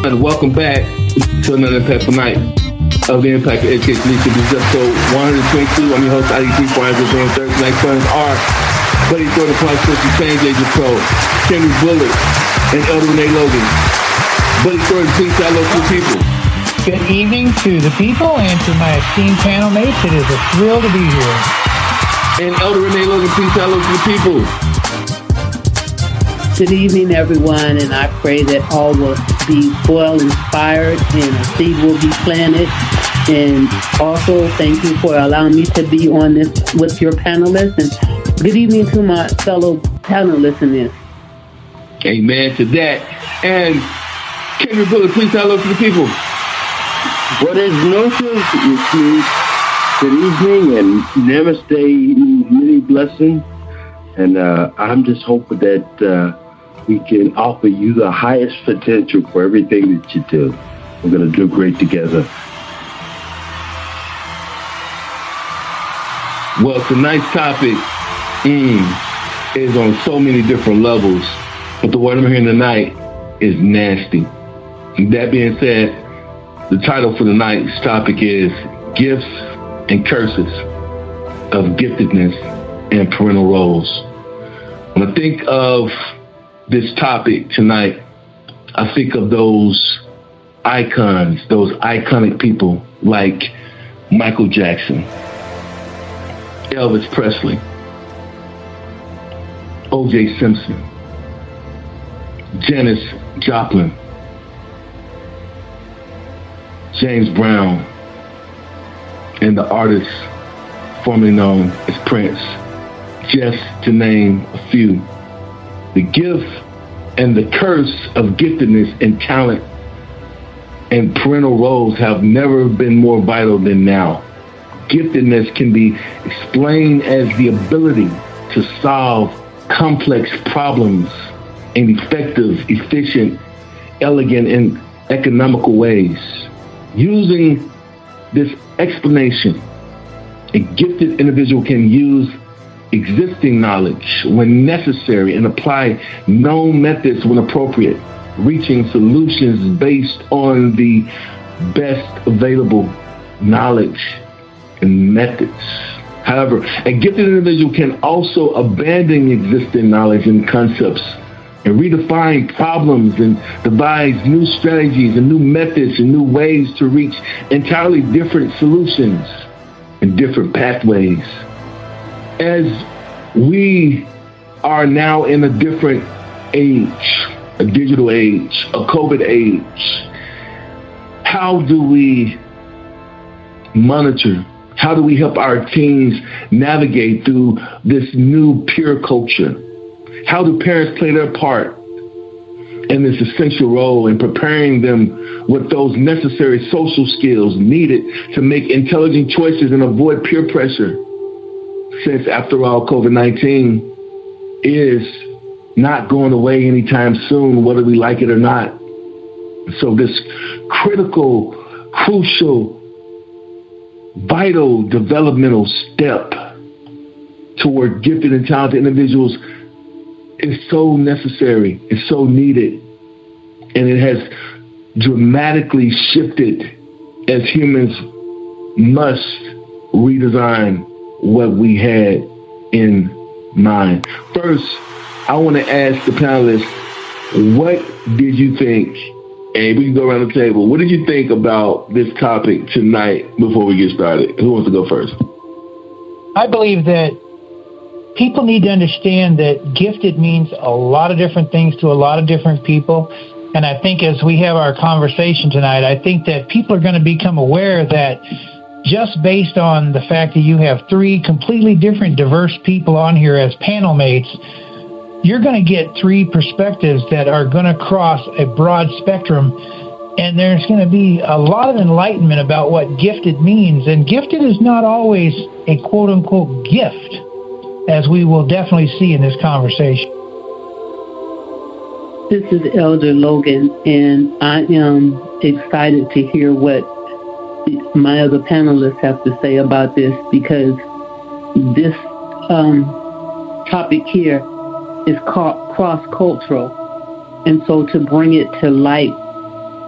And welcome back to another Impactful Night of the Impact of Education Leadership. This is episode 122. I'm your host, ID3 Brian. Doing Thursday night friends are Buddy Thornton, Clark Social Change Agent Pro, Kenny Bullock, and Elder Renee Logan. Buddy Thornton, please say hello to the people. Good evening to the people and to my esteemed panel mates. It is a thrill to be here. And Elder Renee Logan, please say hello to the people. Good evening, everyone, and I pray that all will be well inspired and a seed will be planted. And also, thank you for allowing me to be on this with your panelists. And good evening to my fellow panelists in this. Amen to that. And Kendra Bullock, please hello to the people. Buenas noches, good evening, and namaste, many blessings. And uh, I'm just hoping that uh, we can offer you the highest potential for everything that you do. We're going to do great together. Well, tonight's topic mm, is on so many different levels, but the word I'm hearing tonight is nasty. And that being said, the title for tonight's topic is Gifts and Curses of Giftedness and Parental Roles. When I think of this topic tonight, I think of those icons, those iconic people like Michael Jackson, Elvis Presley, O.J. Simpson, Janis Joplin, James Brown, and the artist formerly known as Prince, just to name a few. The gift and the curse of giftedness and talent and parental roles have never been more vital than now. Giftedness can be explained as the ability to solve complex problems in effective, efficient, elegant, and economical ways. Using this explanation, a gifted individual can use existing knowledge when necessary and apply known methods when appropriate, reaching solutions based on the best available knowledge and methods. However, a gifted individual can also abandon existing knowledge and concepts and redefine problems and devise new strategies and new methods and new ways to reach entirely different solutions and different pathways as we are now in a different age, a digital age, a COVID age, how do we monitor? How do we help our teens navigate through this new peer culture? How do parents play their part in this essential role in preparing them with those necessary social skills needed to make intelligent choices and avoid peer pressure? Since, after all, COVID 19 is not going away anytime soon, whether we like it or not. So, this critical, crucial, vital developmental step toward gifted and talented individuals is so necessary, it's so needed, and it has dramatically shifted as humans must redesign what we had in mind. First, I want to ask the panelists, what did you think? And we can go around the table. What did you think about this topic tonight before we get started? Who wants to go first? I believe that people need to understand that gifted means a lot of different things to a lot of different people. And I think as we have our conversation tonight, I think that people are going to become aware that just based on the fact that you have three completely different, diverse people on here as panel mates, you're going to get three perspectives that are going to cross a broad spectrum. And there's going to be a lot of enlightenment about what gifted means. And gifted is not always a quote unquote gift, as we will definitely see in this conversation. This is Elder Logan, and I am excited to hear what my other panelists have to say about this because this um, topic here is called cross cultural. And so to bring it to light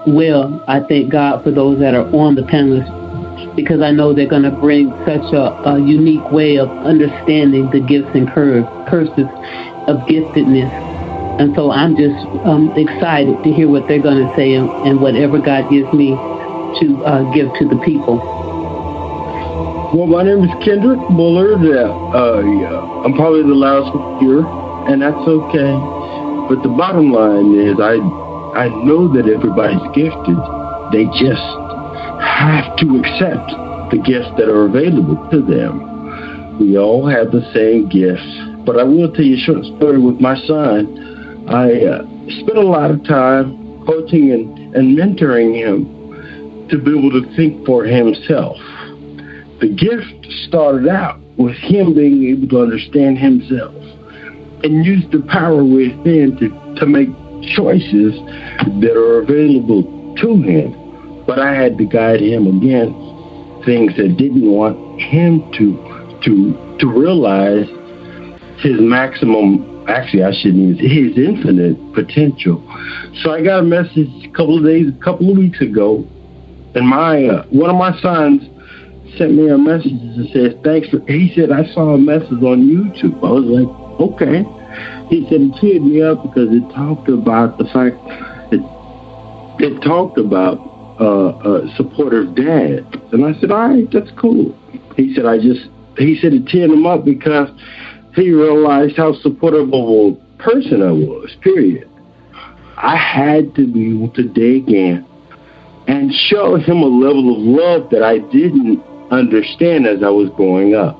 well. I thank God for those that are on the panelists because I know they're going to bring such a, a, unique way of understanding the gifts and cur- curses of giftedness. And so I'm just um, excited to hear what they're going to say and, and, whatever God gives me to uh, give to the people. Well, my name is Kendrick Bullard. Uh, yeah, I'm probably the loudest here, and that's okay. But the bottom line is, I I know that everybody's gifted. They just have to accept the gifts that are available to them. We all have the same gifts. But I will tell you a short story with my son. I uh, spent a lot of time coaching and, and mentoring him to be able to think for himself. The gift started out with him being able to understand himself and use the power within to, to make choices that are available to him. But I had to guide him against things that didn't want him to to to realize his maximum actually I shouldn't use his infinite potential. So I got a message a couple of days, a couple of weeks ago, and my uh, one of my sons sent me a message and says thanks for. He said I saw a message on YouTube. I was like, okay. He said it cheered me up because it talked about the fact it it talked about uh, uh, supportive dad. And I said, all right, that's cool. He said, I just, he said it teared him up because he realized how supportive of a person I was, period. I had to be able to dig in and show him a level of love that I didn't understand as I was growing up.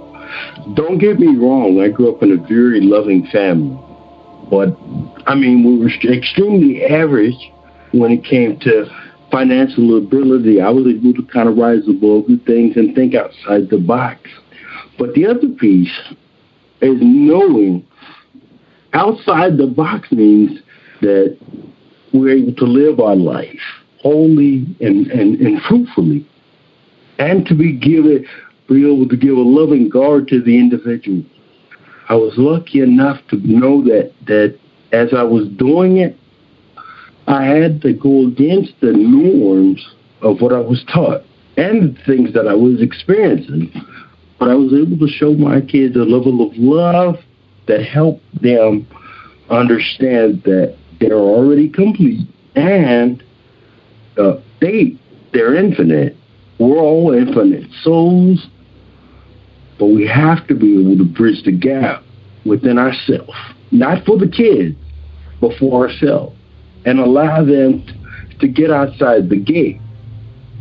Don't get me wrong, I grew up in a very loving family. But, I mean, we were extremely average when it came to financial ability, I was able to kind of rise above the things and think outside the box. But the other piece is knowing outside the box means that we're able to live our life wholly and, and, and fruitfully and to be given be able to give a loving guard to the individual. I was lucky enough to know that that as I was doing it, I had to go against the norms of what I was taught and the things that I was experiencing. But I was able to show my kids a level of love that helped them understand that they're already complete and uh, they they're infinite. We're all infinite souls, but we have to be able to bridge the gap within ourselves, not for the kids, but for ourselves and allow them to get outside the gate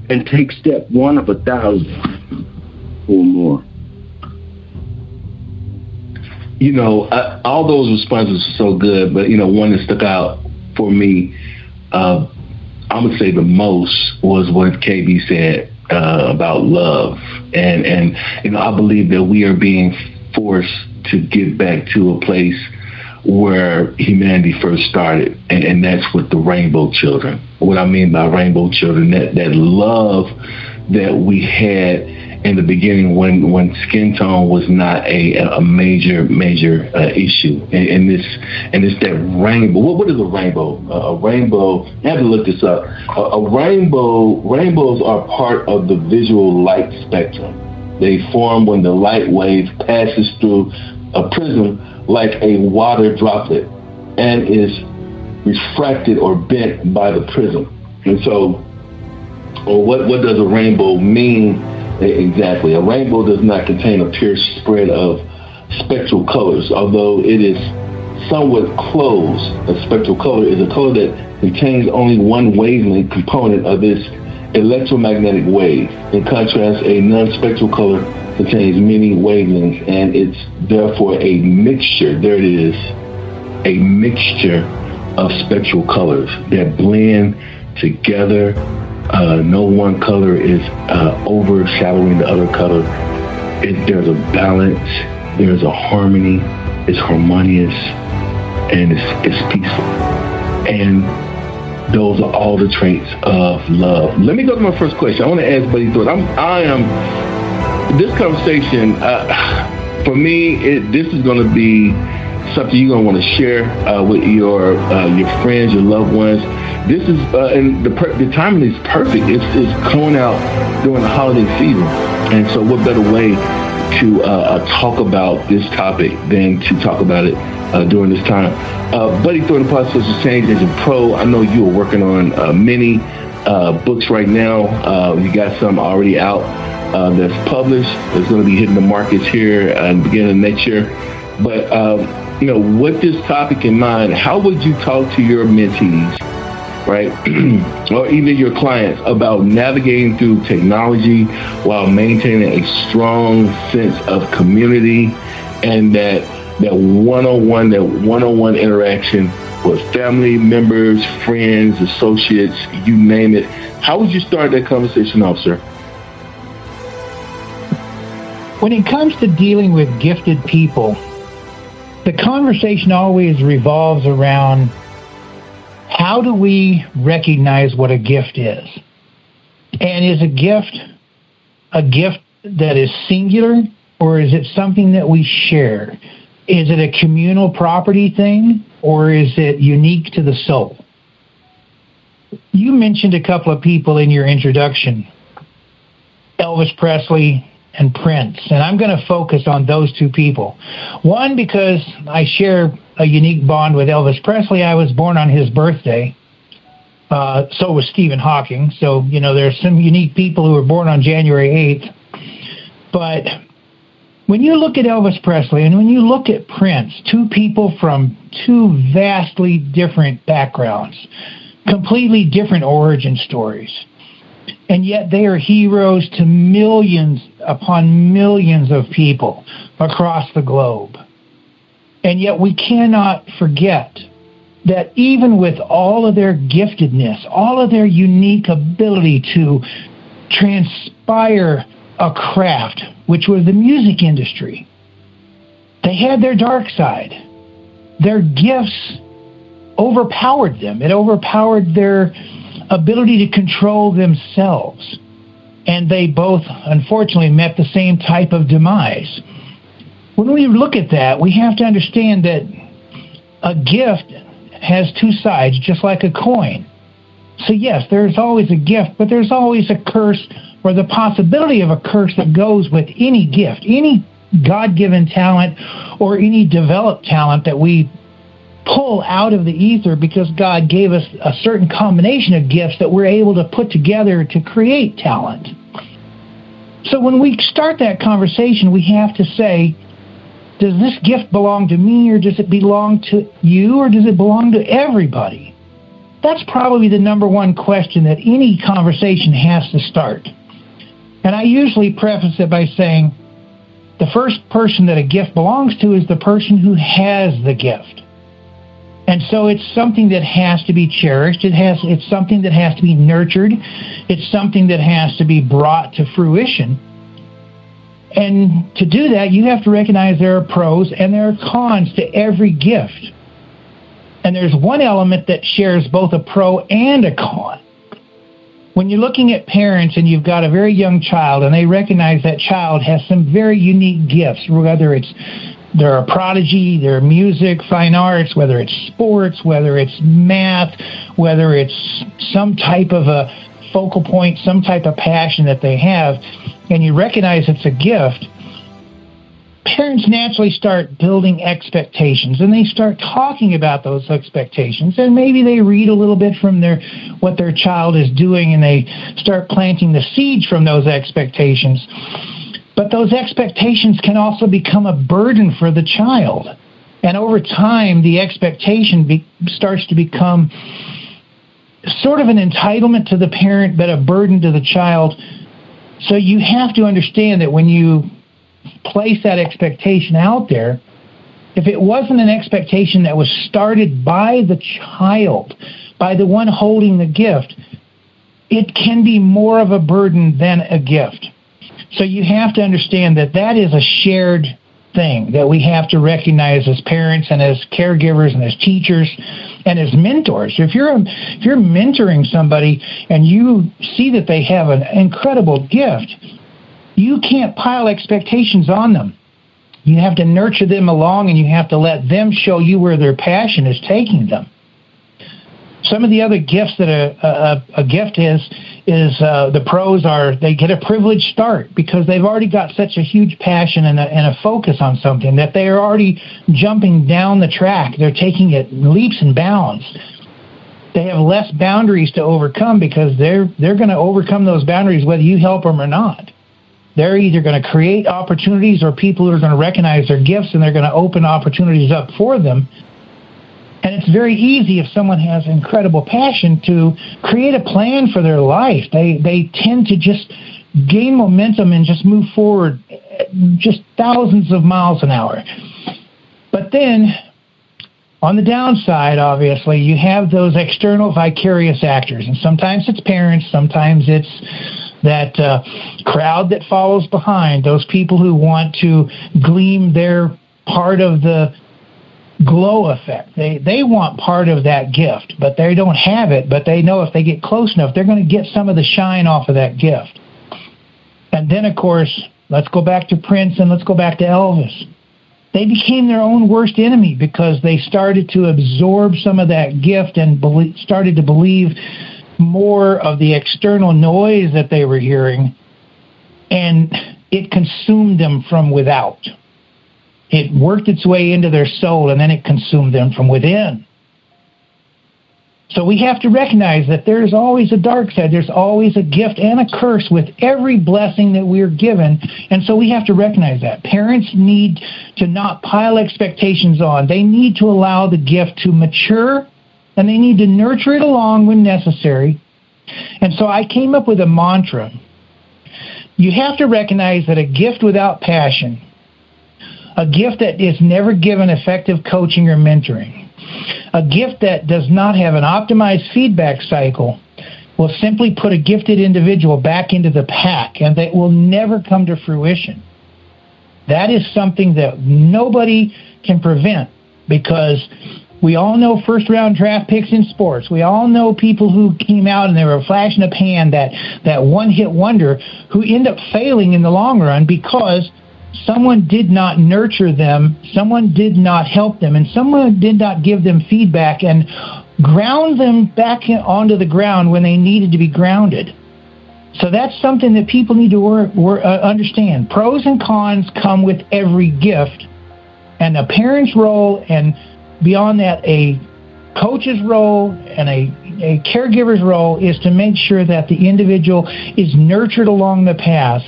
and take step one of a thousand or more. You know, all those responses are so good, but you know, one that stuck out for me, uh, I'm gonna say the most was what KB said uh, about love, and and you know, I believe that we are being forced to get back to a place where humanity first started, and, and, that's with the rainbow children. What I mean by rainbow children, that, that love that we had in the beginning when, when skin tone was not a, a major, major uh, issue. And, and, this and it's that rainbow. What, what is a rainbow? Uh, a rainbow, I have to look this up. A, a rainbow, rainbows are part of the visual light spectrum. They form when the light wave passes through a prism like a water droplet and is refracted or bent by the prism. And so, or what, what does a rainbow mean exactly? A rainbow does not contain a pure spread of spectral colors, although it is somewhat close. A spectral color is a color that contains only one wavelength component of this electromagnetic wave. In contrast, a non-spectral color contains many wavelengths and it's therefore a mixture. There it is, a mixture of spectral colors that blend together. Uh, no one color is uh, overshadowing the other color. It, there's a balance, there's a harmony, it's harmonious, and it's, it's peaceful. And those are all the traits of love. Let me go to my first question. I want to ask Buddy Thorpe. I'm, I am this conversation, uh, for me, it, this is going to be something you're going to want to share uh, with your uh, your friends, your loved ones. This is uh, and the the timing is perfect. It's, it's coming out during the holiday season, and so what better way to uh, uh, talk about this topic than to talk about it uh, during this time. Uh, Buddy, the process of change Agent pro, I know you are working on uh, many uh, books right now. you got some already out that's published. It's going to be hitting the markets here the beginning of next year. But um, you know, with this topic in mind, how would you talk to your mentees? Right? or even your clients about navigating through technology while maintaining a strong sense of community and that that one-on-one, that one-on-one interaction with family members, friends, associates, you name it. How would you start that conversation off, sir? When it comes to dealing with gifted people, the conversation always revolves around how do we recognize what a gift is? And is a gift a gift that is singular or is it something that we share? Is it a communal property thing or is it unique to the soul? You mentioned a couple of people in your introduction Elvis Presley and Prince. And I'm going to focus on those two people. One, because I share a unique bond with Elvis Presley. I was born on his birthday. Uh, so was Stephen Hawking. So, you know, there's some unique people who were born on January 8th. But when you look at Elvis Presley and when you look at Prince, two people from two vastly different backgrounds, completely different origin stories, and yet they are heroes to millions upon millions of people across the globe. And yet we cannot forget that even with all of their giftedness, all of their unique ability to transpire a craft, which was the music industry, they had their dark side. Their gifts overpowered them. It overpowered their ability to control themselves. And they both, unfortunately, met the same type of demise. When we look at that, we have to understand that a gift has two sides, just like a coin. So, yes, there's always a gift, but there's always a curse or the possibility of a curse that goes with any gift, any God given talent or any developed talent that we pull out of the ether because God gave us a certain combination of gifts that we're able to put together to create talent. So when we start that conversation, we have to say, does this gift belong to me or does it belong to you or does it belong to everybody? That's probably the number one question that any conversation has to start. And I usually preface it by saying the first person that a gift belongs to is the person who has the gift. And so it's something that has to be cherished. It has it's something that has to be nurtured. It's something that has to be brought to fruition. And to do that, you have to recognize there are pros and there are cons to every gift. And there's one element that shares both a pro and a con. When you're looking at parents and you've got a very young child and they recognize that child has some very unique gifts, whether it's they're a prodigy, they're music, fine arts, whether it's sports, whether it's math, whether it's some type of a focal point, some type of passion that they have, and you recognize it's a gift, parents naturally start building expectations and they start talking about those expectations and maybe they read a little bit from their what their child is doing and they start planting the seeds from those expectations but those expectations can also become a burden for the child. And over time, the expectation be, starts to become sort of an entitlement to the parent, but a burden to the child. So you have to understand that when you place that expectation out there, if it wasn't an expectation that was started by the child, by the one holding the gift, it can be more of a burden than a gift. So you have to understand that that is a shared thing that we have to recognize as parents and as caregivers and as teachers and as mentors. If you're if you're mentoring somebody and you see that they have an incredible gift, you can't pile expectations on them. You have to nurture them along and you have to let them show you where their passion is taking them. some of the other gifts that a, a, a gift is is uh, the pros are they get a privileged start because they've already got such a huge passion and a, and a focus on something that they are already jumping down the track. They're taking it leaps and bounds. They have less boundaries to overcome because they're they're going to overcome those boundaries whether you help them or not. They're either going to create opportunities or people who are going to recognize their gifts and they're going to open opportunities up for them and it's very easy if someone has incredible passion to create a plan for their life. They they tend to just gain momentum and just move forward just thousands of miles an hour. But then on the downside, obviously, you have those external vicarious actors, and sometimes it's parents, sometimes it's that uh, crowd that follows behind, those people who want to glean their part of the glow effect. They they want part of that gift, but they don't have it. But they know if they get close enough, they're going to get some of the shine off of that gift. And then, of course, let's go back to Prince and let's go back to Elvis. They became their own worst enemy because they started to absorb some of that gift and believe, started to believe more of the external noise that they were hearing, and it consumed them from without. It worked its way into their soul and then it consumed them from within. So we have to recognize that there's always a dark side. There's always a gift and a curse with every blessing that we're given. And so we have to recognize that. Parents need to not pile expectations on. They need to allow the gift to mature and they need to nurture it along when necessary. And so I came up with a mantra. You have to recognize that a gift without passion a gift that is never given effective coaching or mentoring, a gift that does not have an optimized feedback cycle will simply put a gifted individual back into the pack and that will never come to fruition. That is something that nobody can prevent because we all know first round draft picks in sports. We all know people who came out and they were a flash in the pan, that, that one hit wonder, who end up failing in the long run because someone did not nurture them, someone did not help them, and someone did not give them feedback and ground them back onto the ground when they needed to be grounded. So that's something that people need to work, work, uh, understand. Pros and cons come with every gift, and a parent's role, and beyond that, a coach's role and a a caregiver's role is to make sure that the individual is nurtured along the path.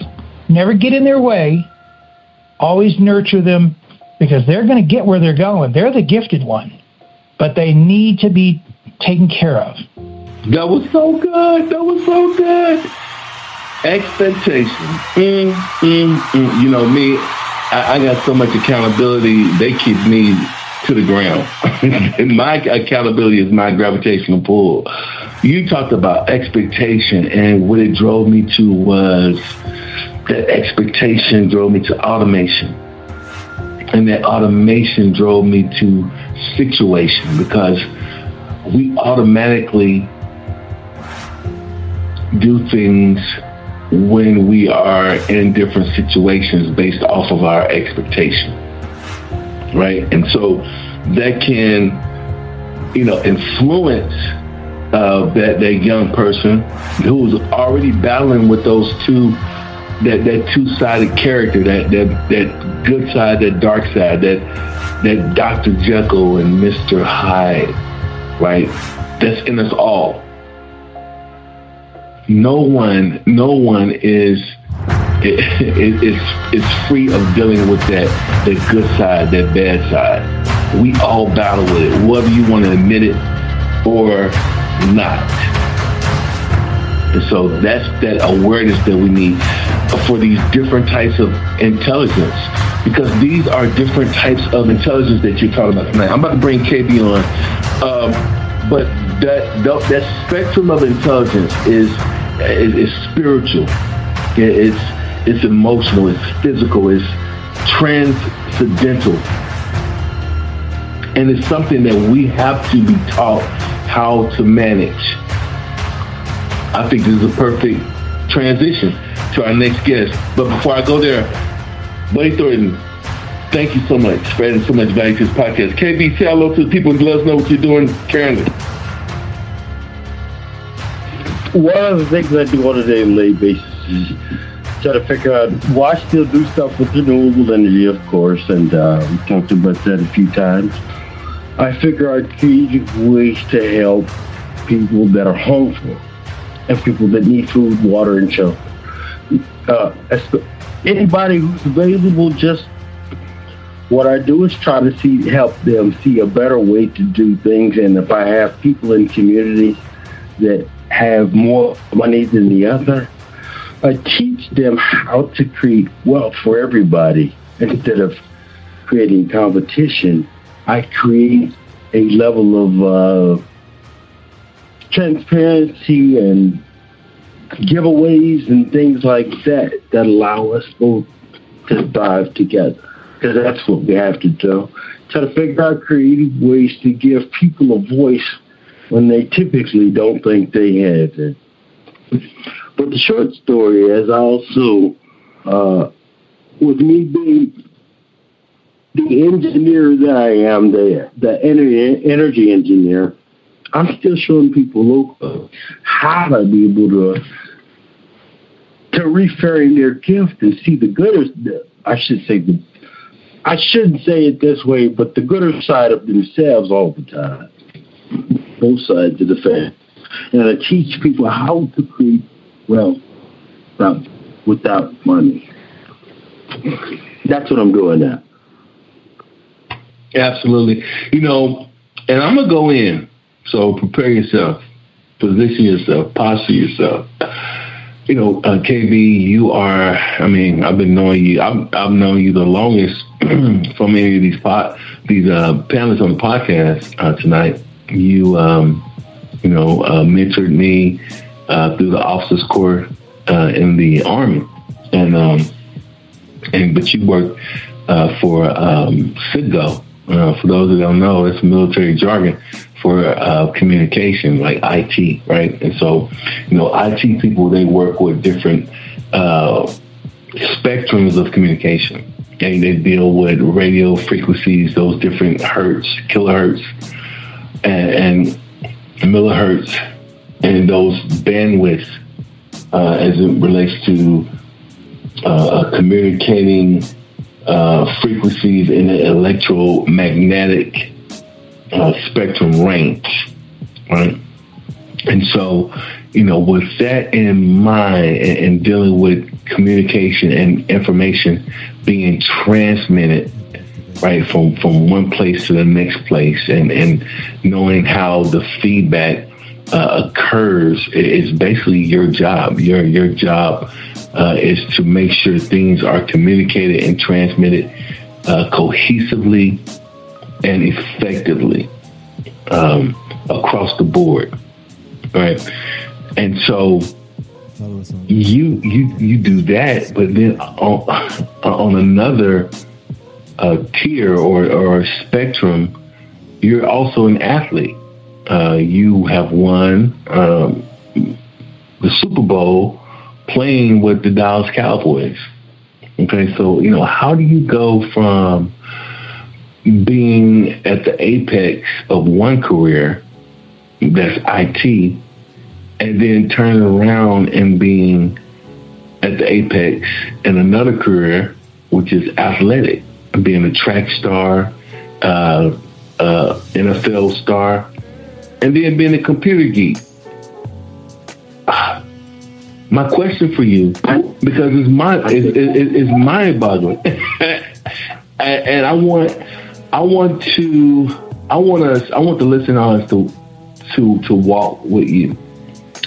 Never get in their way, Always nurture them because they're going to get where they're going. They're the gifted one, but they need to be taken care of. That was so good. That was so good. Expectation. Mm, mm, mm. You know, me, I, I got so much accountability. They keep me to the ground. my accountability is my gravitational pull. You talked about expectation, and what it drove me to was that expectation drove me to automation. And that automation drove me to situation because we automatically do things when we are in different situations based off of our expectation. Right? And so that can, you know, influence uh, that, that young person who's already battling with those two that that two sided character, that that that good side, that dark side, that that Dr. Jekyll and Mr. Hyde, right? That's in us all. No one, no one is is is free of dealing with that that good side, that bad side. We all battle with it, whether you want to admit it or not. And so that's that awareness that we need for these different types of intelligence because these are different types of intelligence that you're talking about tonight. I'm about to bring KB on, um, but that, that, that spectrum of intelligence is is, is spiritual, it's it's emotional, it's physical, it's transcendental, and it's something that we have to be taught how to manage. I think this is a perfect transition to our next guest. But before I go there, Buddy Thornton, thank you so much for adding so much value to this podcast. KB, say hello to the people and let us know what you're doing currently. one of the things I do on a daily basis is try to figure out why I still do stuff with renewable energy, of course, and uh, we talked about that a few times. I figure out creative ways to help people that are hungry and people that need food, water, and shelter. Uh, anybody who's available, just what I do is try to see help them see a better way to do things. And if I have people in communities that have more money than the other, I teach them how to create wealth for everybody instead of creating competition. I create a level of uh, transparency and giveaways and things like that that allow us both to thrive together. Because that's what we have to do. Try to figure out creative ways to give people a voice when they typically don't think they have it. But the short story is also, uh, with me being the engineer that I am, the, the energy, energy engineer, I'm still showing people local how to be able to to reframe their gift and see the gooder. I should say the. I shouldn't say it this way, but the gooder side of themselves all the time. Both sides of the fence, and I teach people how to create wealth without, without money. That's what I'm doing now. Absolutely. You know, and I'm gonna go in so prepare yourself, position yourself, posture yourself. You know, uh, KB, you are. I mean, I've been knowing you. I've, I've known you the longest from any of these pot, these uh, panelists on the podcast uh, tonight. You, um, you know, uh, mentored me uh, through the officers corps uh, in the army, and um, and but you worked for um, CITGO. for those that don't know, it's military jargon for uh, communication, like IT, right? And so, you know, IT people they work with different uh, spectrums of communication, and they deal with radio frequencies, those different hertz, kilohertz, and, and millihertz, and those bandwidths uh, as it relates to uh, communicating uh, frequencies in the electromagnetic spectrum range, right? And so, you know, with that in mind and, and dealing with communication and information being transmitted right from from one place to the next place and and knowing how the feedback uh, occurs is basically your job your your job uh, is to make sure things are communicated and transmitted uh, cohesively and effectively um, across the board, right? And so you you you do that, but then on, on another uh, tier or, or spectrum, you're also an athlete. Uh, you have won um, the Super Bowl playing with the Dallas Cowboys. Okay, so you know how do you go from being at the apex of one career, that's IT, and then turning around and being at the apex in another career, which is athletic, being a track star, uh, uh, NFL star, and then being a computer geek. My question for you, because it's my it's, it's, it's mind boggling, and I want I want to, I want us, I want the listeners to, to, to walk with you,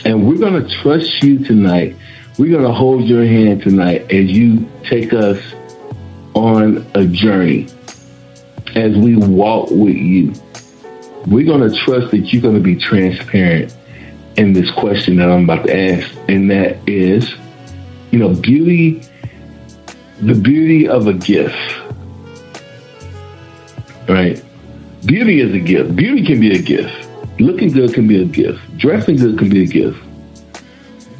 and we're gonna trust you tonight. We're gonna hold your hand tonight as you take us on a journey. As we walk with you, we're gonna trust that you're gonna be transparent in this question that I'm about to ask, and that is, you know, beauty, the beauty of a gift right? Beauty is a gift. Beauty can be a gift. Looking good can be a gift. Dressing good can be a gift.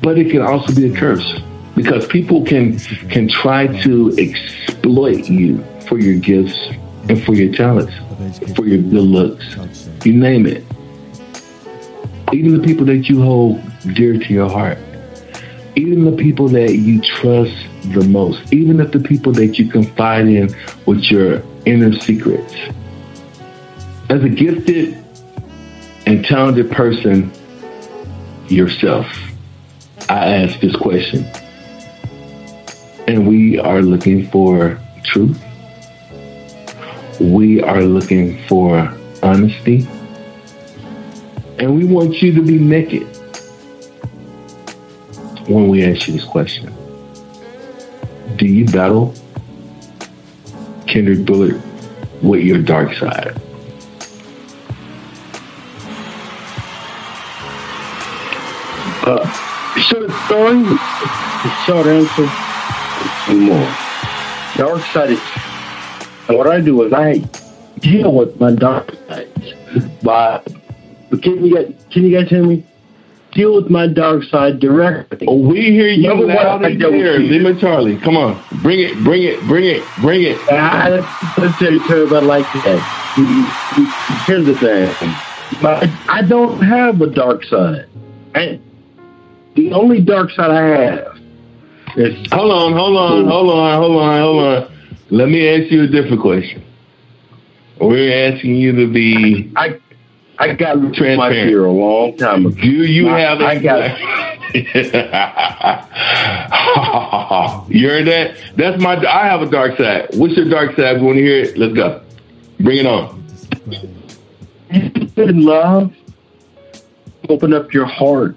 But it can also be a curse because people can can try to exploit you for your gifts and for your talents, for your good looks. You name it. even the people that you hold dear to your heart, even the people that you trust the most, even if the people that you confide in with your inner secrets. As a gifted and talented person yourself, I ask this question. And we are looking for truth. We are looking for honesty. And we want you to be naked when we ask you this question. Do you battle Kendrick Bullard with your dark side? Uh, short story, short answer, and more. Dark side is, and what I do is I deal with my dark side. But, but can you guys, can you guys hear me? Deal with my dark side directly. Oh, we hear you Number one, loud I and clear. Lima Charlie, come on. Bring it, bring it, bring it, bring it. Ah, let's, let's tell you something about like that. Here's the thing. I don't have a dark side. I, the only dark side I have is Hold on, hold on, hold on, hold on, hold on. Let me ask you a different question. We're asking you to be. I I got of my Transparent. fear a long time ago. Do you I- have? a- I got you heard that? That's my. I have a dark side. What's your dark side? We want to hear it. Let's go. Bring it on. in love. Open up your heart,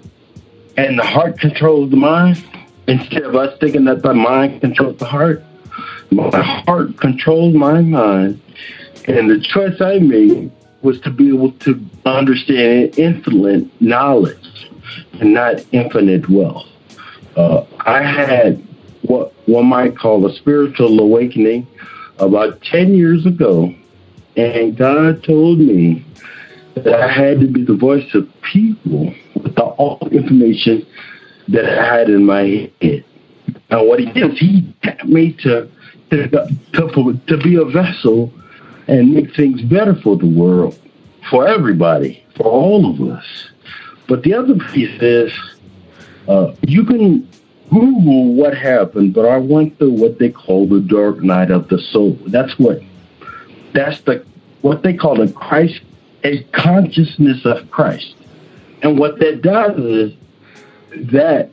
and the heart controls the mind. Instead of us thinking that the mind controls the heart, my heart controls my mind. And the choice I made was to be able to understand infinite knowledge and not infinite wealth. Uh, I had what one might call a spiritual awakening about 10 years ago, and God told me that I had to be the voice of people with all the information that I had in my head. And what he did is he tapped me to, to, to, to be a vessel and make things better for the world, for everybody, for all of us. But the other piece is uh, you can Google what happened, but I went through what they call the dark night of the soul. That's what that's the what they call a Christ a consciousness of Christ. And what that does is that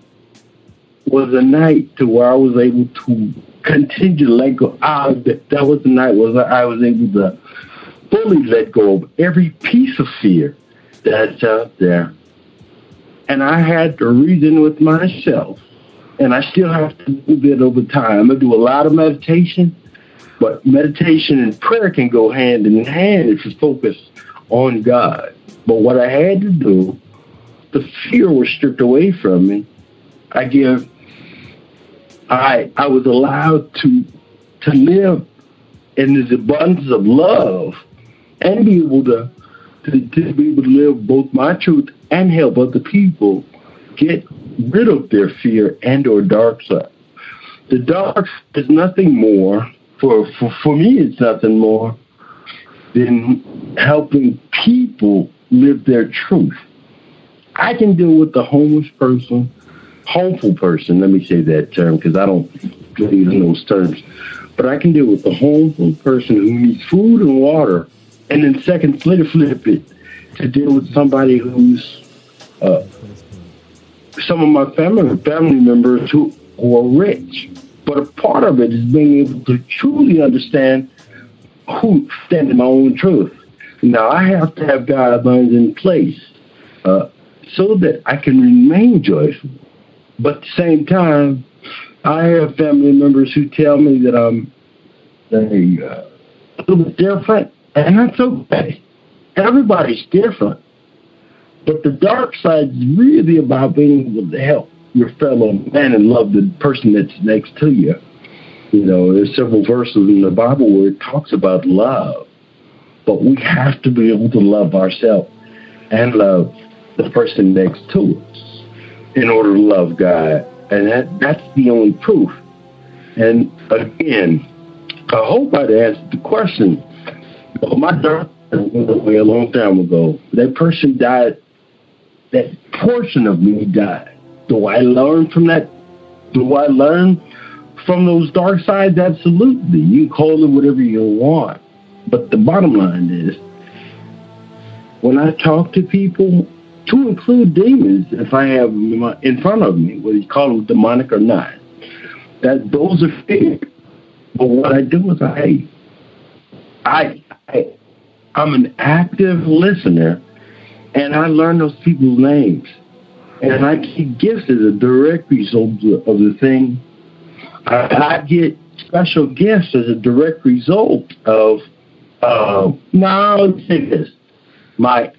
was a night to where I was able to continue to let go. I, that was the night was I was able to fully let go of every piece of fear that's out there. And I had to reason with myself. And I still have to do that over time. I do a lot of meditation, but meditation and prayer can go hand in hand if you focus on God. But what I had to do, the fear was stripped away from me. I give I I was allowed to to live in this abundance of love and be able to, to, to be able to live both my truth and help other people get rid of their fear and or dark side. The dark is nothing more for, for for me it's nothing more than helping people live their truth. I can deal with the homeless person, harmful person, let me say that term because I don't believe in those terms. But I can deal with the harmful person who needs food and water, and then second flip flip it to deal with somebody who's uh, some of my family family members who, who are rich. But a part of it is being able to truly understand who stand in my own truth. Now I have to have guidelines in place uh, so that I can remain joyful. But at the same time, I have family members who tell me that I'm they, uh, a little bit different, and that's okay. Everybody's different. But the dark side is really about being able to help your fellow man and love the person that's next to you. You know, there's several verses in the Bible where it talks about love. But we have to be able to love ourselves and love the person next to us in order to love God. And that, that's the only proof. And again, I hope I'd answered the question. My daughter went away a long time ago. That person died that portion of me died. Do I learn from that? Do I learn from those dark sides? Absolutely. You call it whatever you want. But the bottom line is, when I talk to people, to include demons, if I have them in front of me, whether you call them demonic or not, that those are fake. But what I do is I, I, I, I'm an active listener, and I learn those people's names, and I get gifts as a direct result of the thing. I, I get special gifts as a direct result of. Uh, now, this: my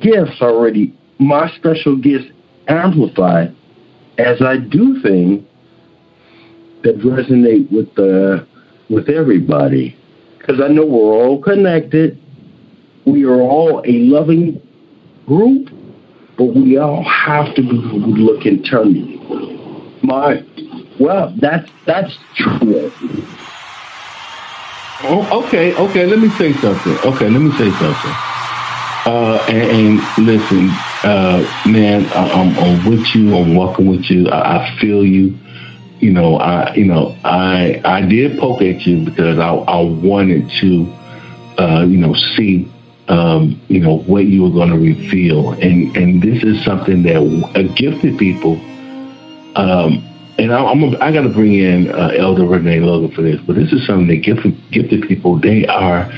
gifts already, my special gifts amplify as I do things that resonate with the with everybody because I know we're all connected. We are all a loving group, but we all have to be look internally. My well, that's that's true. Oh, okay, okay. Let me say something. Okay, let me say something. Uh, and, and listen, uh, man, I, am I'm with you. I'm walking with you. I, I feel you you know, I you know, I I did poke at you because I I wanted to uh, you know, see um, you know, what you were going to reveal. And and this is something that uh, gifted people um, and I, I'm a, I got to bring in uh, Elder Renee Logan for this, but this is something that gifted gifted people. They are,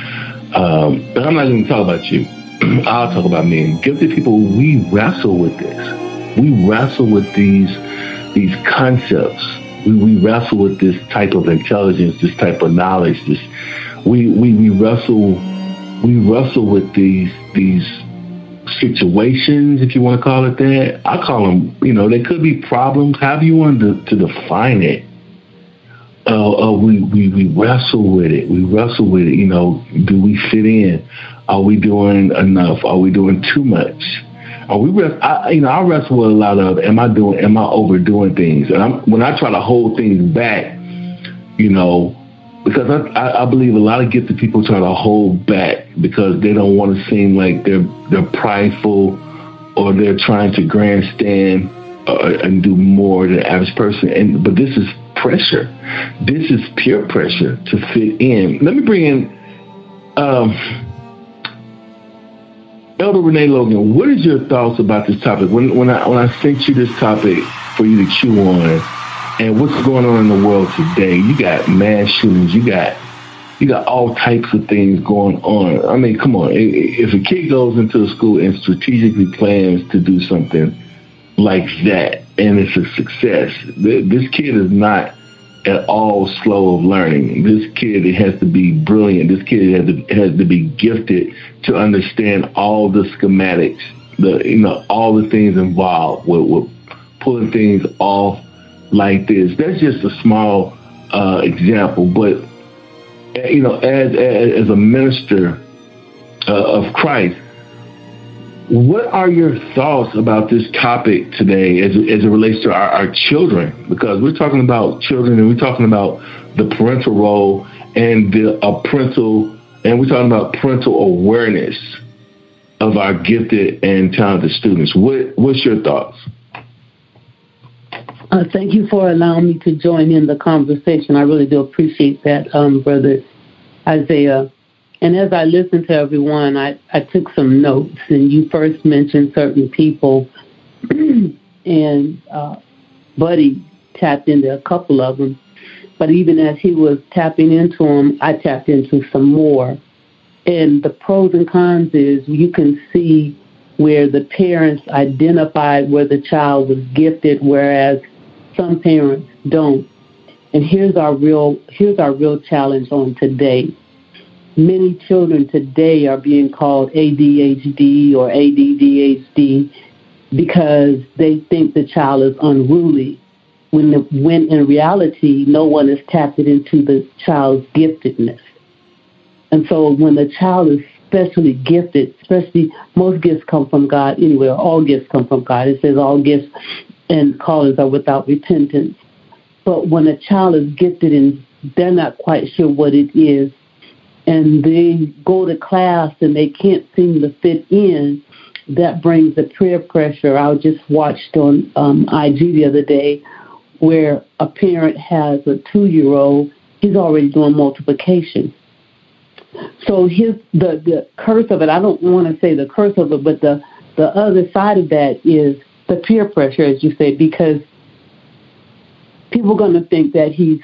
um, but I'm not going to talk about you. I'll talk about me. And gifted people, we wrestle with this. We wrestle with these these concepts we, we wrestle with this type of intelligence, this type of knowledge. This we we, we wrestle we wrestle with these these situations, if you want to call it that. I call them, you know, they could be problems. However you want to, to define it. Uh, uh, we, we we wrestle with it. We wrestle with it. You know, do we fit in? Are we doing enough? Are we doing too much? Are we I, you know, I wrestle with a lot of, am I doing, am I overdoing things? And I'm, when I try to hold things back, you know, because I, I believe a lot of gifted people try to hold back because they don't want to seem like they're they're prideful or they're trying to grandstand uh, and do more than the average person. And but this is pressure. This is peer pressure to fit in. Let me bring in. Um, Elder Renee Logan, what is your thoughts about this topic? When when I when I sent you this topic for you to chew on, and what's going on in the world today? You got mass shootings. You got you got all types of things going on. I mean, come on. If a kid goes into a school and strategically plans to do something like that, and it's a success, this kid is not at all slow of learning. This kid has to be brilliant. This kid has to, has to be gifted to understand all the schematics, the you know all the things involved with, with pulling things off like this. That's just a small uh, example, but you know, as as, as a minister uh, of Christ, what are your thoughts about this topic today as, as it relates to our, our children? Because we're talking about children and we're talking about the parental role and the parental, and we're talking about parental awareness of our gifted and talented students. What, what's your thoughts? Uh, thank you for allowing me to join in the conversation. I really do appreciate that, um, Brother Isaiah. And as I listened to everyone, I, I took some notes, and you first mentioned certain people, and uh, Buddy tapped into a couple of them. But even as he was tapping into them, I tapped into some more. And the pros and cons is you can see where the parents identified where the child was gifted, whereas some parents don't. And here's our real here's our real challenge on today many children today are being called ADHD or ADDHD because they think the child is unruly when the, when in reality no one is tapped into the child's giftedness. And so when the child is specially gifted, especially most gifts come from God anyway, all gifts come from God. It says all gifts and callings are without repentance. But when a child is gifted and they're not quite sure what it is, and they go to class and they can't seem to fit in, that brings the peer pressure. I just watched on um, IG the other day where a parent has a two year old, he's already doing multiplication. So his the, the curse of it, I don't want to say the curse of it, but the, the other side of that is the peer pressure, as you say, because people are going to think that he's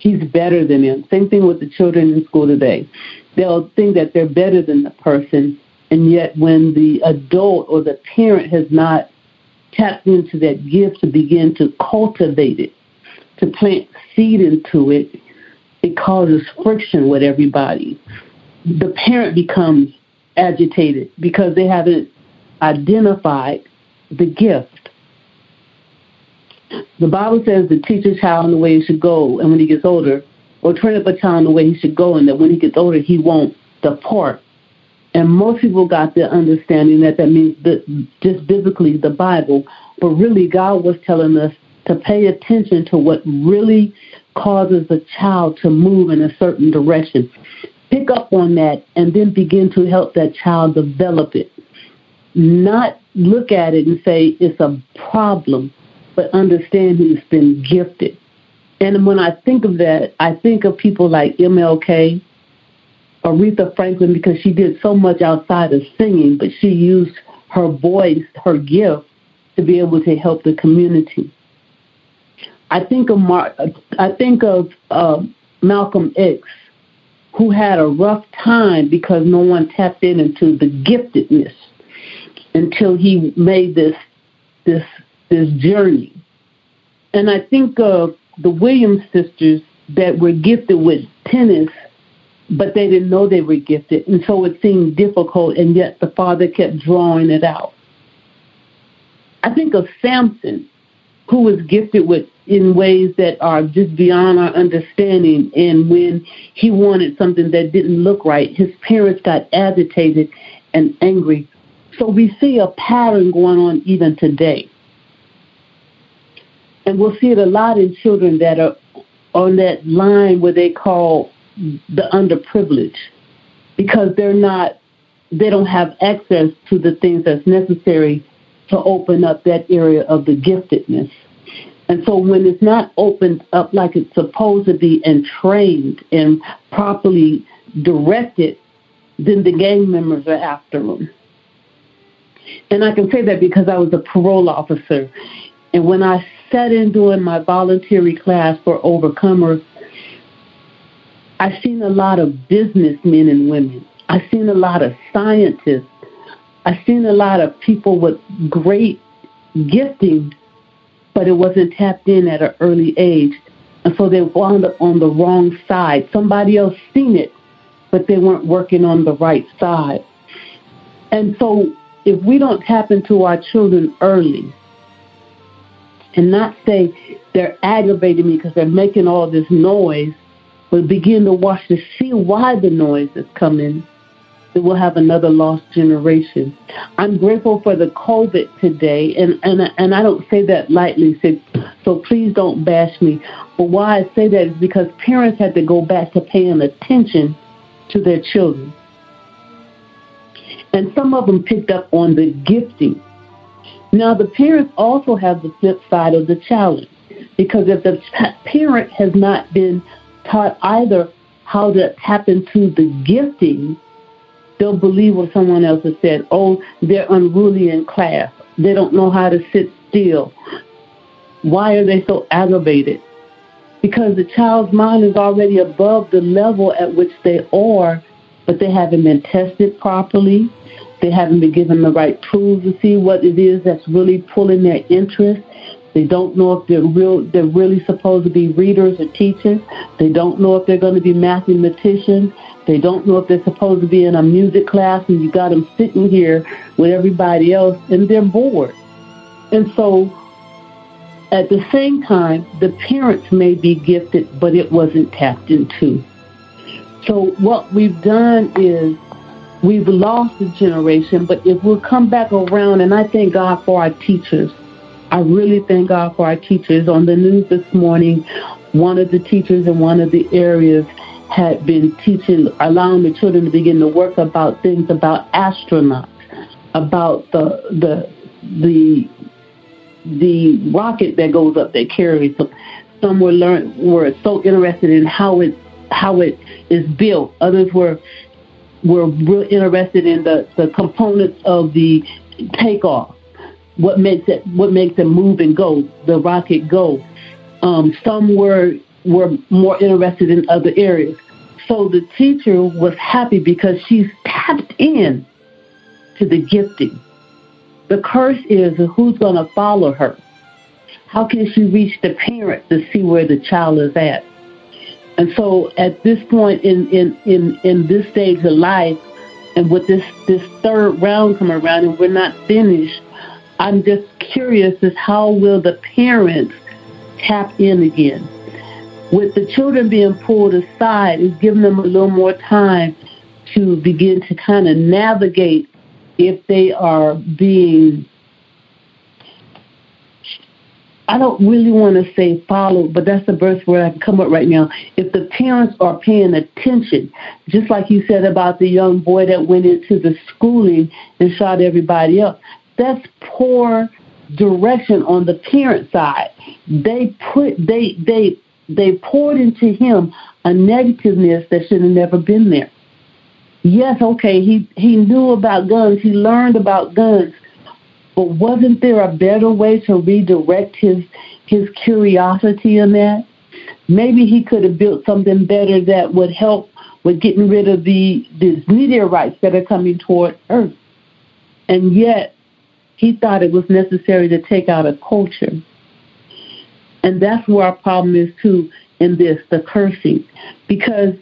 he's better than them. Same thing with the children in school today. They'll think that they're better than the person, and yet when the adult or the parent has not tapped into that gift to begin to cultivate it, to plant seed into it, it causes friction with everybody. The parent becomes agitated because they haven't identified the gift. The Bible says to teach a child in the way he should go, and when he gets older, or train up a child in the way he should go, and that when he gets older, he won't depart. And most people got the understanding that that means that just biblically the Bible, but really God was telling us to pay attention to what really causes a child to move in a certain direction. Pick up on that and then begin to help that child develop it. Not look at it and say it's a problem, but understand he's been gifted. And when I think of that, I think of people like MLK, Aretha Franklin, because she did so much outside of singing, but she used her voice, her gift, to be able to help the community. I think of Mar- I think of uh, Malcolm X, who had a rough time because no one tapped in into the giftedness until he made this this this journey. And I think of the Williams sisters that were gifted with tennis, but they didn't know they were gifted, and so it seemed difficult, and yet the father kept drawing it out. I think of Samson, who was gifted with in ways that are just beyond our understanding. And when he wanted something that didn't look right, his parents got agitated and angry. So we see a pattern going on even today. And we'll see it a lot in children that are on that line where they call the underprivileged because they're not, they don't have access to the things that's necessary to open up that area of the giftedness. And so when it's not opened up like it's supposed to be and trained and properly directed, then the gang members are after them. And I can say that because I was a parole officer. And when I sat in doing my voluntary class for overcomers, I've seen a lot of businessmen and women. I've seen a lot of scientists. I've seen a lot of people with great gifting but it wasn't tapped in at an early age. And so they wound up on the wrong side. Somebody else seen it, but they weren't working on the right side. And so if we don't tap into our children early and not say they're aggravating me because they're making all this noise, but begin to watch to see why the noise is coming that we'll have another lost generation. I'm grateful for the COVID today, and, and, and I don't say that lightly, so, so please don't bash me. But why I say that is because parents had to go back to paying attention to their children. And some of them picked up on the gifting. Now, the parents also have the flip side of the challenge because if the parent has not been taught either how to tap into the gifting They'll believe what someone else has said. Oh, they're unruly in class. They don't know how to sit still. Why are they so aggravated? Because the child's mind is already above the level at which they are, but they haven't been tested properly. They haven't been given the right tools to see what it is that's really pulling their interest. They don't know if they're real they're really supposed to be readers or teachers. They don't know if they're going to be mathematicians. They don't know if they're supposed to be in a music class and you got them sitting here with everybody else and they're bored. And so at the same time, the parents may be gifted, but it wasn't tapped into. So what we've done is we've lost a generation, but if we'll come back around, and I thank God for our teachers. I really thank God for our teachers. On the news this morning, one of the teachers in one of the areas had been teaching, allowing the children to begin to work about things about astronauts. about the the the the rocket that goes up that carries them. Some were were so interested in how it how it is built. Others were were real interested in the, the components of the takeoff. What makes it what makes it move and go, the rocket go. Um, some were were more interested in other areas. So the teacher was happy because she's tapped in to the gifting. The curse is who's going to follow her. How can she reach the parent to see where the child is at? And so at this point in, in, in, in this stage of life, and with this, this third round coming around and we're not finished, I'm just curious as how will the parents tap in again? With the children being pulled aside, is giving them a little more time to begin to kind of navigate if they are being I don't really want to say followed, but that's the best word I can come up right now. If the parents are paying attention, just like you said about the young boy that went into the schooling and shot everybody up, that's poor direction on the parent side. They put they they they poured into him a negativeness that should have never been there. Yes, okay, he he knew about guns, he learned about guns, but wasn't there a better way to redirect his his curiosity in that? Maybe he could have built something better that would help with getting rid of the these meteorites that are coming toward Earth. And yet he thought it was necessary to take out a culture. And that's where our problem is too in this, the cursing. Because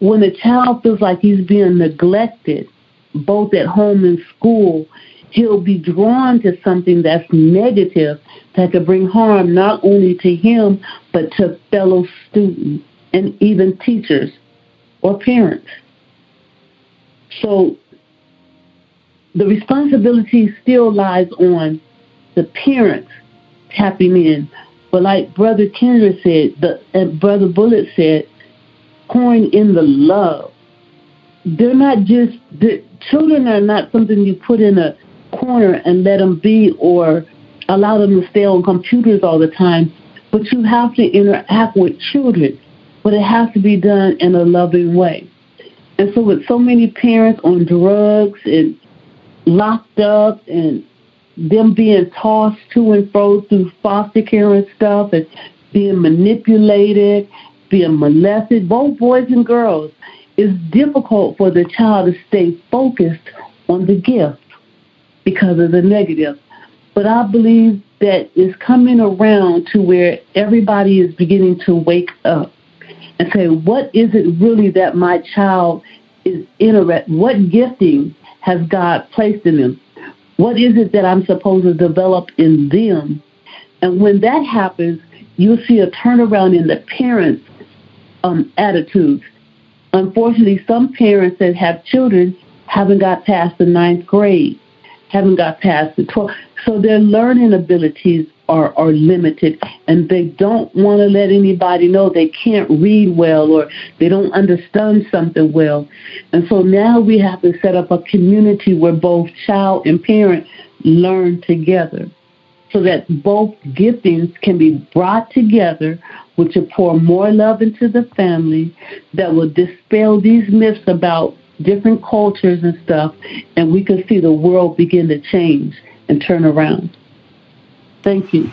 when a child feels like he's being neglected, both at home and school, he'll be drawn to something that's negative that could bring harm not only to him, but to fellow students and even teachers or parents. So the responsibility still lies on the parents tapping in. But like Brother Kendrick said, the, and Brother Bullard said, pouring in the love. They're not just, the children are not something you put in a corner and let them be or allow them to stay on computers all the time. But you have to interact with children, but it has to be done in a loving way. And so, with so many parents on drugs and locked up and them being tossed to and fro through foster care and stuff and being manipulated, being molested, both boys and girls, it's difficult for the child to stay focused on the gift because of the negative. But I believe that it's coming around to where everybody is beginning to wake up and say, what is it really that my child is interested? What gifting has God placed in them? What is it that I'm supposed to develop in them? And when that happens, you'll see a turnaround in the parents' um, attitudes. Unfortunately, some parents that have children haven't got past the ninth grade, haven't got past the 12th. So their learning abilities are, are limited and they don't want to let anybody know they can't read well or they don't understand something well. And so now we have to set up a community where both child and parent learn together so that both giftings can be brought together, which will pour more love into the family, that will dispel these myths about different cultures and stuff, and we can see the world begin to change and turn around. Thank you.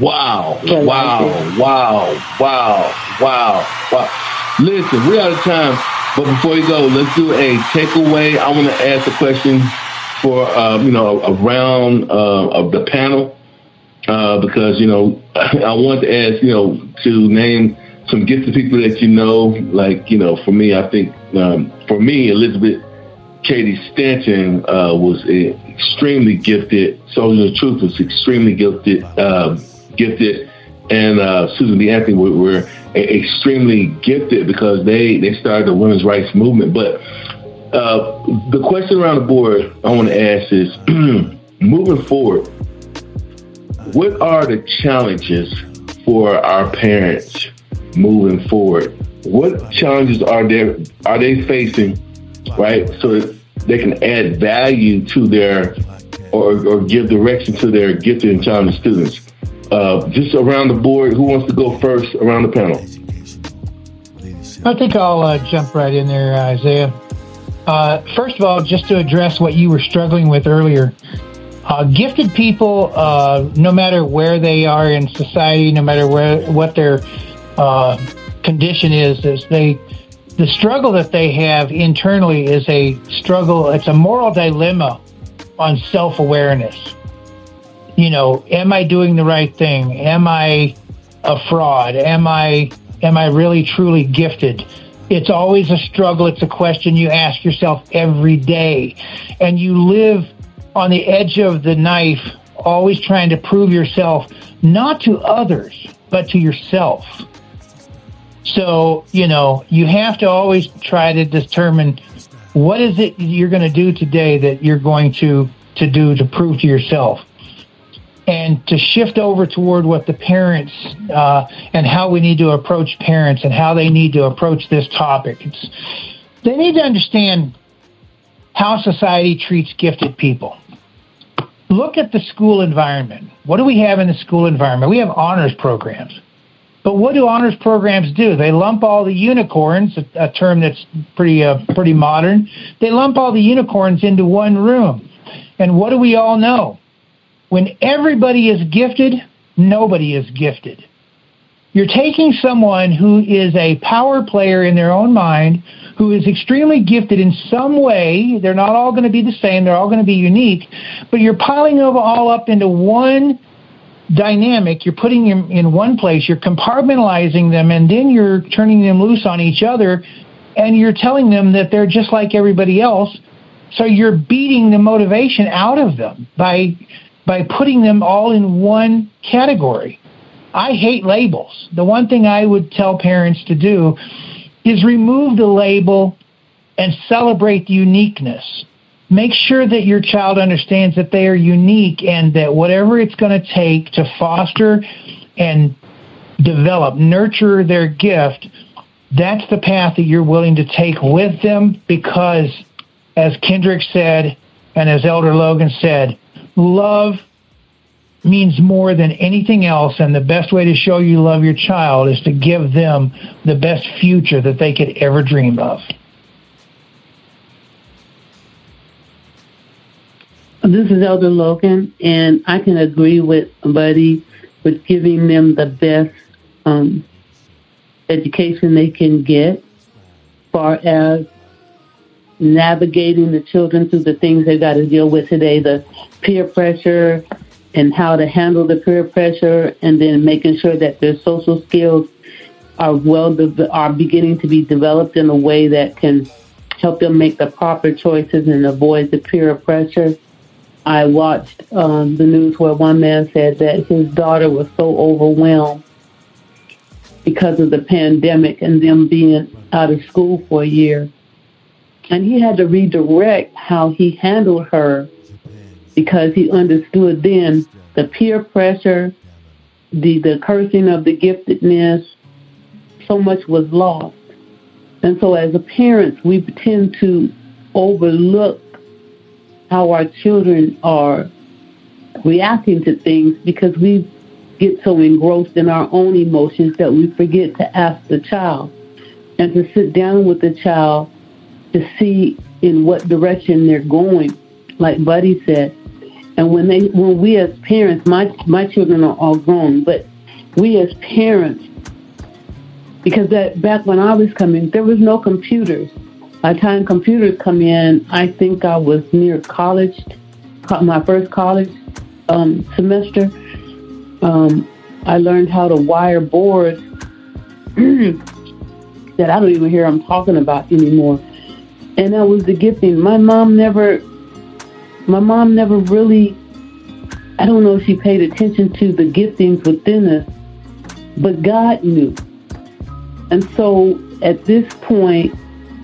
Wow. Wow. Wow. Wow. Wow. Wow. Listen, we're out of time. But before we go, let's do a takeaway. I want to ask a question for uh, you know around uh, of the panel uh, because you know I want to ask you know to name some gifted people that you know. Like you know, for me, I think um, for me, Elizabeth Cady Stanton uh, was extremely gifted. Sojourner Truth was extremely gifted, uh, gifted, and uh, Susan B. Anthony were, were, extremely gifted because they they started the women's rights movement. But uh, the question around the board I want to ask is, moving forward, what are the challenges for our parents moving forward? What challenges are there are they facing? right? So they can add value to their or, or give direction to their gifted and talented students. Uh, just around the board, who wants to go first around the panel? I think I'll uh, jump right in there, Isaiah. Uh, first of all, just to address what you were struggling with earlier, uh, gifted people, uh, no matter where they are in society, no matter where what their uh, condition is, is they the struggle that they have internally is a struggle. It's a moral dilemma on self awareness. You know, am I doing the right thing? Am I a fraud? Am I am I really truly gifted? It's always a struggle. It's a question you ask yourself every day, and you live on the edge of the knife, always trying to prove yourself not to others, but to yourself. So, you know, you have to always try to determine what is it you're going to do today that you're going to, to do to prove to yourself. And to shift over toward what the parents uh, and how we need to approach parents and how they need to approach this topic. It's, they need to understand how society treats gifted people. Look at the school environment. What do we have in the school environment? We have honors programs. But what do honors programs do? They lump all the unicorns, a, a term that's pretty uh, pretty modern. They lump all the unicorns into one room. And what do we all know? When everybody is gifted, nobody is gifted. You're taking someone who is a power player in their own mind, who is extremely gifted in some way. They're not all going to be the same, they're all going to be unique, but you're piling them all up into one dynamic. You're putting them in one place, you're compartmentalizing them, and then you're turning them loose on each other, and you're telling them that they're just like everybody else. So you're beating the motivation out of them by by putting them all in one category. I hate labels. The one thing I would tell parents to do is remove the label and celebrate the uniqueness. Make sure that your child understands that they are unique and that whatever it's going to take to foster and develop, nurture their gift, that's the path that you're willing to take with them because, as Kendrick said, and as Elder Logan said, love means more than anything else, and the best way to show you love your child is to give them the best future that they could ever dream of. This is Elder Logan, and I can agree with Buddy with giving them the best um, education they can get, far as navigating the children through the things they've got to deal with today, the peer pressure, and how to handle the peer pressure, and then making sure that their social skills are well are beginning to be developed in a way that can help them make the proper choices and avoid the peer pressure. I watched um, the news where one man said that his daughter was so overwhelmed because of the pandemic and them being out of school for a year. And he had to redirect how he handled her because he understood then the peer pressure, the, the cursing of the giftedness, so much was lost. And so as parents, we tend to overlook how our children are reacting to things because we get so engrossed in our own emotions that we forget to ask the child and to sit down with the child to see in what direction they're going. Like Buddy said, and when they, when we as parents, my my children are all grown, but we as parents, because that back when I was coming, there was no computers. By the time computers come in, I think I was near college, my first college um, semester. Um, I learned how to wire boards that I don't even hear I'm talking about anymore. And that was the gifting. My mom never my mom never really, I don't know if she paid attention to the giftings within us, but God knew. And so at this point,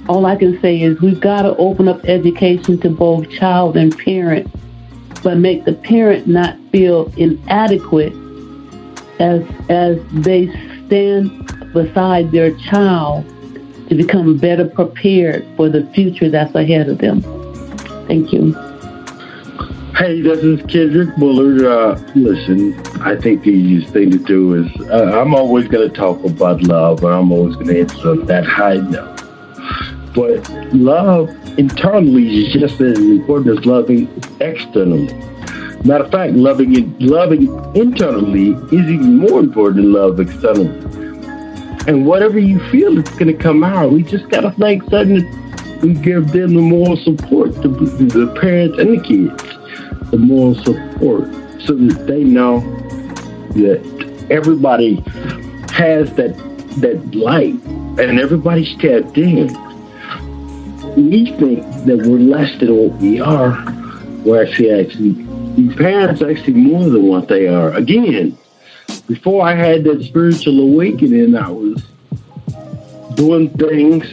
all I can say is we've got to open up education to both child and parent, but make the parent not feel inadequate as as they stand beside their child to become better prepared for the future that's ahead of them. Thank you. Hey, this is Kendrick Bullard. Uh, listen, I think the easiest thing to do is uh, I'm always going to talk about love, and I'm always going to answer that high note. But love internally is just as important as loving externally. Matter of fact, loving loving internally is even more important than love externally. And whatever you feel is going to come out. We just got to think something we give them the moral support, the, the parents and the kids the moral support so that they know that everybody has that that light and everybody's tapped in. We think that we're less than what we are. We're actually actually parents actually more than what they are. Again, before I had that spiritual awakening, I was doing things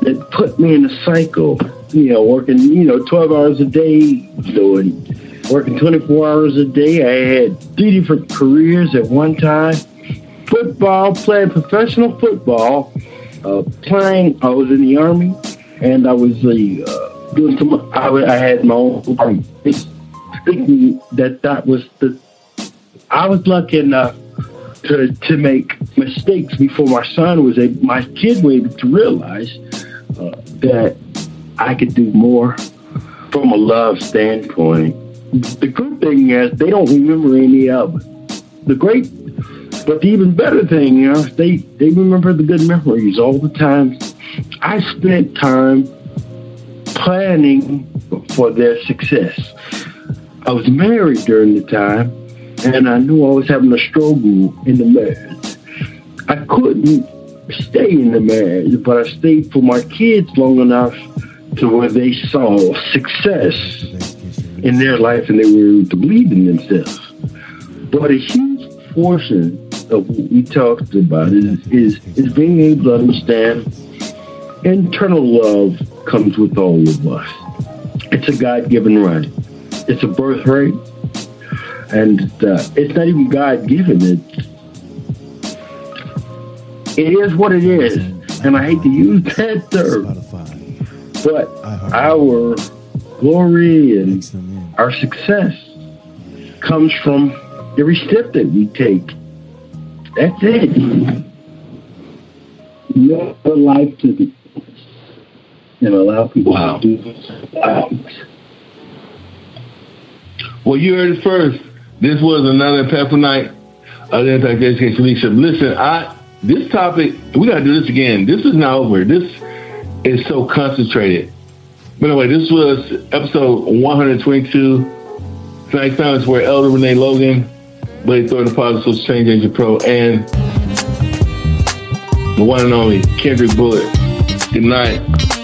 that put me in a cycle you know, working, you know, 12 hours a day, doing, working 24 hours a day. I had three different careers at one time. Football, playing professional football, uh, playing, I was in the Army, and I was uh, doing some, I, I had my own, um, thinking that that was the, I was lucky enough to, to make mistakes before my son was able, my kid was able to realize uh, that I could do more from a love standpoint. The good thing is they don't remember any of it. The great, but the even better thing is they, they remember the good memories all the time. I spent time planning for their success. I was married during the time, and I knew I was having a struggle in the marriage. I couldn't stay in the marriage, but I stayed for my kids long enough to where they saw success in their life and they were able to believe in themselves. But a huge portion of what we talked about is, is, is being able to understand internal love comes with all of us. It's a God given right, it's a birthright, and uh, it's not even God given. It, it is what it is. And I hate to use that term but our glory and our success comes from every step that we take. That's it. A life to and allow people wow. to do things. Well, you heard it first. This was another Pepper Night of the Anti-Education Leadership. Listen, I this topic, we got to do this again. This is not over. This is so concentrated. But anyway, this was episode 122. Tonight's time is where Elder Renee Logan, Blade Thornton Positive Change Agent Pro, and the one and only Kendrick Bullard. Good night.